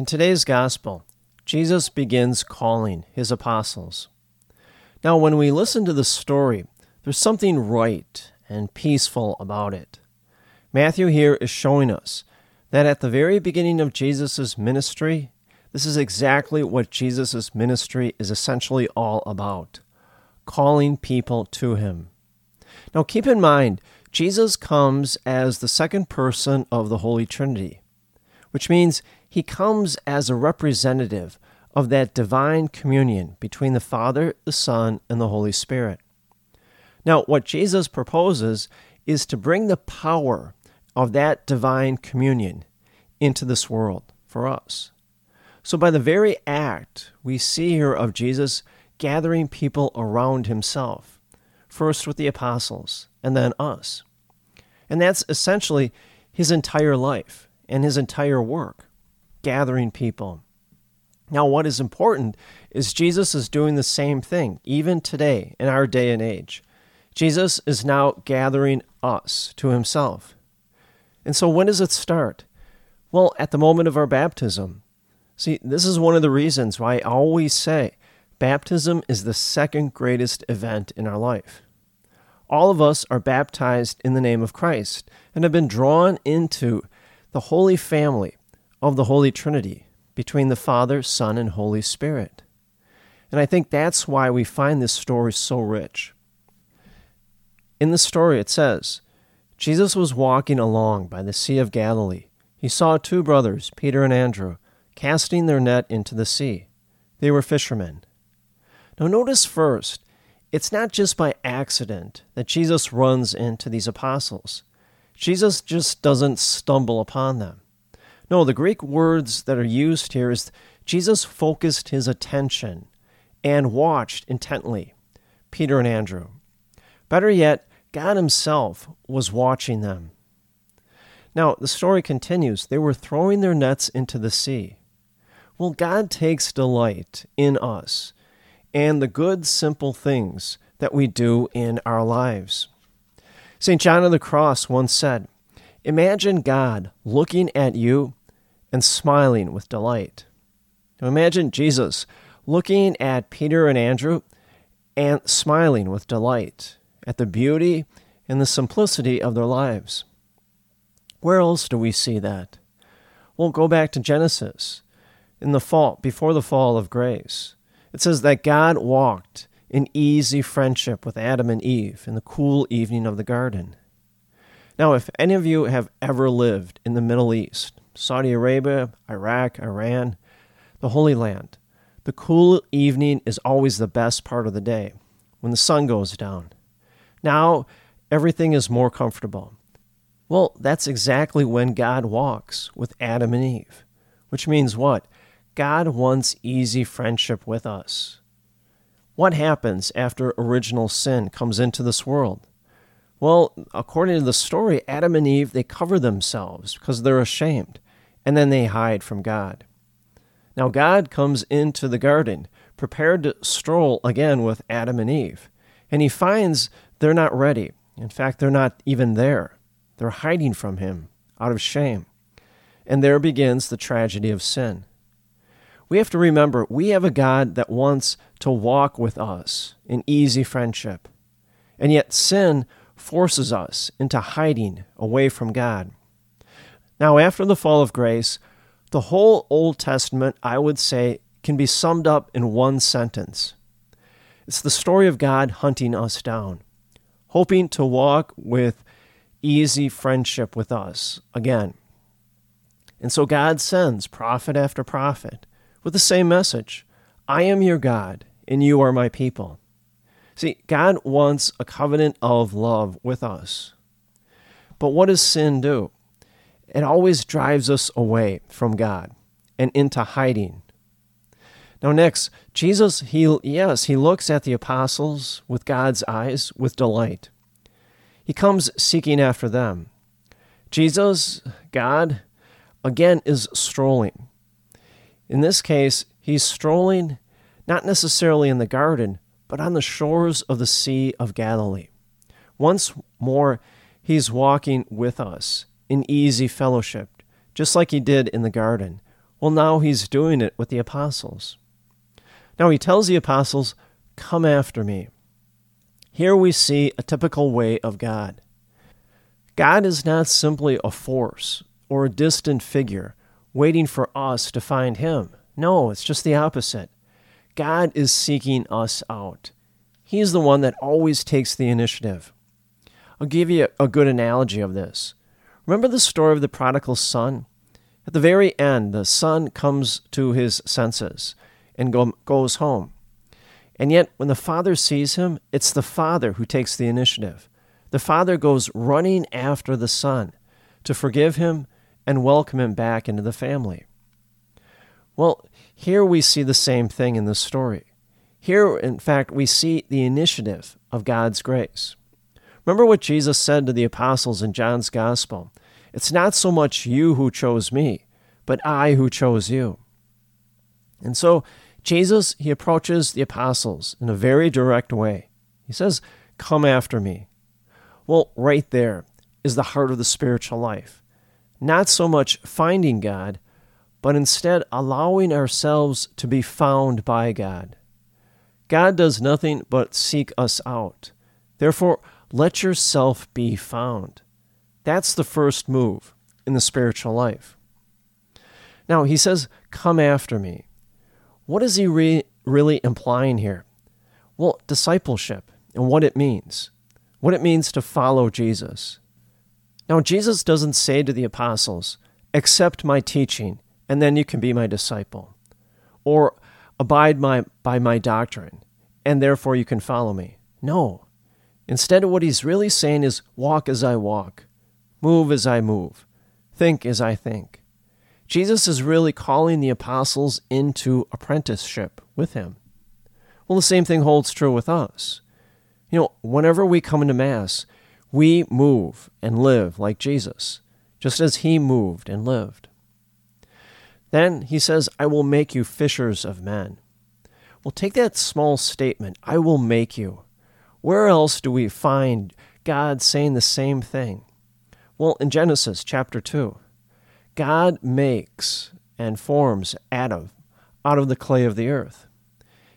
In today's Gospel, Jesus begins calling his apostles. Now, when we listen to the story, there's something right and peaceful about it. Matthew here is showing us that at the very beginning of Jesus' ministry, this is exactly what Jesus' ministry is essentially all about calling people to him. Now, keep in mind, Jesus comes as the second person of the Holy Trinity, which means he comes as a representative of that divine communion between the Father, the Son, and the Holy Spirit. Now, what Jesus proposes is to bring the power of that divine communion into this world for us. So, by the very act we see here of Jesus gathering people around himself, first with the apostles and then us. And that's essentially his entire life and his entire work, gathering people. Now, what is important is Jesus is doing the same thing, even today in our day and age. Jesus is now gathering us to himself. And so, when does it start? Well, at the moment of our baptism. See, this is one of the reasons why I always say baptism is the second greatest event in our life. All of us are baptized in the name of Christ and have been drawn into the holy family of the Holy Trinity between the Father, Son, and Holy Spirit. And I think that's why we find this story so rich. In the story, it says Jesus was walking along by the Sea of Galilee. He saw two brothers, Peter and Andrew, casting their net into the sea. They were fishermen. Now, notice first, it's not just by accident that Jesus runs into these apostles. Jesus just doesn't stumble upon them. No, the Greek words that are used here is Jesus focused his attention and watched intently Peter and Andrew. Better yet, God Himself was watching them. Now, the story continues. They were throwing their nets into the sea. Well, God takes delight in us and the good, simple things that we do in our lives. St. John of the Cross once said, Imagine God looking at you and smiling with delight. Now imagine Jesus looking at Peter and Andrew and smiling with delight at the beauty and the simplicity of their lives. Where else do we see that? Well, go back to Genesis in the fall, before the fall of grace. It says that God walked in easy friendship with Adam and Eve in the cool evening of the garden. Now, if any of you have ever lived in the Middle East Saudi Arabia, Iraq, Iran, the Holy Land. The cool evening is always the best part of the day, when the sun goes down. Now, everything is more comfortable. Well, that's exactly when God walks with Adam and Eve, which means what? God wants easy friendship with us. What happens after original sin comes into this world? Well, according to the story, Adam and Eve, they cover themselves because they're ashamed, and then they hide from God. Now, God comes into the garden, prepared to stroll again with Adam and Eve, and he finds they're not ready. In fact, they're not even there. They're hiding from him out of shame. And there begins the tragedy of sin. We have to remember we have a God that wants to walk with us in easy friendship. And yet, sin forces us into hiding away from God. Now, after the fall of grace, the whole Old Testament, I would say, can be summed up in one sentence. It's the story of God hunting us down, hoping to walk with easy friendship with us again. And so God sends prophet after prophet with the same message I am your God, and you are my people. See, God wants a covenant of love with us. But what does sin do? It always drives us away from God and into hiding. Now, next, Jesus, he, yes, he looks at the apostles with God's eyes with delight. He comes seeking after them. Jesus, God, again is strolling. In this case, he's strolling not necessarily in the garden, but on the shores of the Sea of Galilee. Once more, he's walking with us in easy fellowship, just like he did in the garden. Well, now he's doing it with the apostles. Now he tells the apostles, Come after me. Here we see a typical way of God. God is not simply a force or a distant figure waiting for us to find him. No, it's just the opposite. God is seeking us out. He's the one that always takes the initiative. I'll give you a good analogy of this. Remember the story of the prodigal son? At the very end, the son comes to his senses and go, goes home. And yet, when the father sees him, it's the father who takes the initiative. The father goes running after the son to forgive him and welcome him back into the family. Well, here we see the same thing in the story. Here, in fact, we see the initiative of God's grace. Remember what Jesus said to the apostles in John's Gospel It's not so much you who chose me, but I who chose you. And so, Jesus, he approaches the apostles in a very direct way. He says, Come after me. Well, right there is the heart of the spiritual life. Not so much finding God, but instead allowing ourselves to be found by God. God does nothing but seek us out. Therefore, let yourself be found. That's the first move in the spiritual life. Now, he says, Come after me. What is he re- really implying here? Well, discipleship and what it means, what it means to follow Jesus. Now, Jesus doesn't say to the apostles, Accept my teaching and then you can be my disciple. Or abide my, by my doctrine, and therefore you can follow me. No. Instead, what he's really saying is walk as I walk, move as I move, think as I think. Jesus is really calling the apostles into apprenticeship with him. Well, the same thing holds true with us. You know, whenever we come into Mass, we move and live like Jesus, just as he moved and lived. Then he says, I will make you fishers of men. Well, take that small statement, I will make you. Where else do we find God saying the same thing? Well, in Genesis chapter 2, God makes and forms Adam out of the clay of the earth.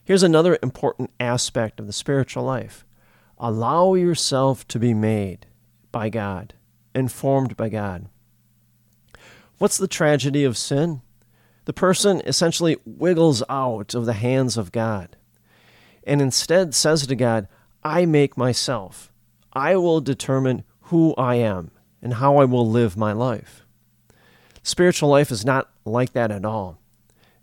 Here's another important aspect of the spiritual life allow yourself to be made by God and formed by God. What's the tragedy of sin? the person essentially wiggles out of the hands of God and instead says to God, I make myself. I will determine who I am and how I will live my life. Spiritual life is not like that at all.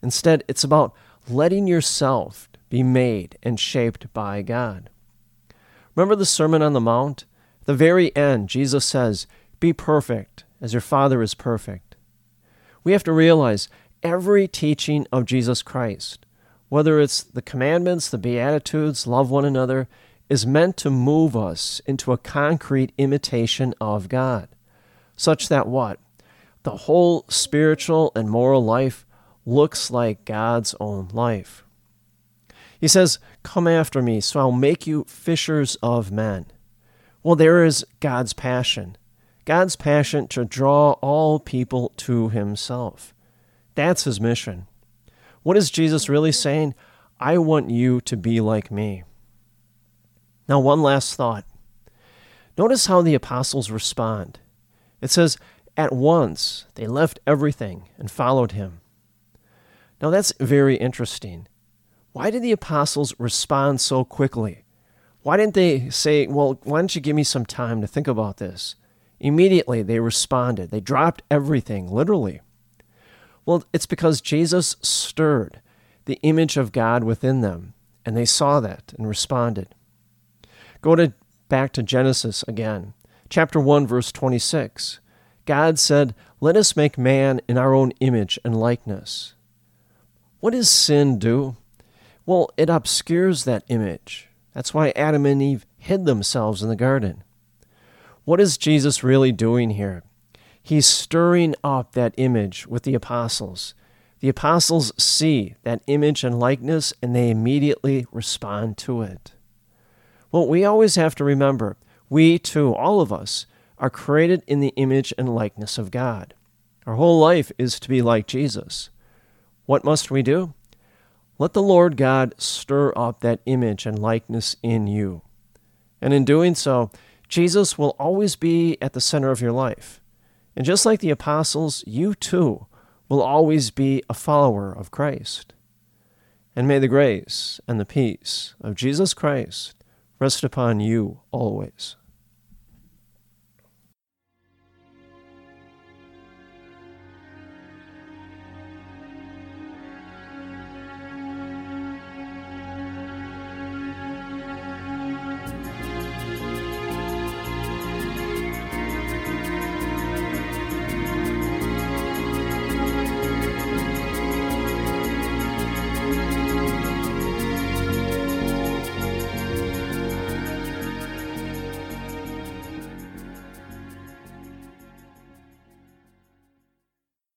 Instead, it's about letting yourself be made and shaped by God. Remember the Sermon on the Mount? The very end, Jesus says, Be perfect as your Father is perfect. We have to realize every teaching of Jesus Christ, whether it's the commandments, the Beatitudes, love one another, is meant to move us into a concrete imitation of God, such that what? The whole spiritual and moral life looks like God's own life. He says, Come after me, so I'll make you fishers of men. Well, there is God's passion. God's passion to draw all people to himself. That's his mission. What is Jesus really saying? I want you to be like me. Now, one last thought. Notice how the apostles respond. It says, At once they left everything and followed him. Now, that's very interesting. Why did the apostles respond so quickly? Why didn't they say, Well, why don't you give me some time to think about this? Immediately they responded. They dropped everything, literally. Well, it's because Jesus stirred the image of God within them, and they saw that and responded. Go to back to Genesis again. Chapter 1 verse 26. God said, "Let us make man in our own image and likeness." What does sin do? Well, it obscures that image. That's why Adam and Eve hid themselves in the garden. What is Jesus really doing here? He's stirring up that image with the apostles. The apostles see that image and likeness and they immediately respond to it. Well, we always have to remember we too, all of us, are created in the image and likeness of God. Our whole life is to be like Jesus. What must we do? Let the Lord God stir up that image and likeness in you. And in doing so, Jesus will always be at the center of your life. And just like the apostles, you too will always be a follower of Christ. And may the grace and the peace of Jesus Christ rest upon you always.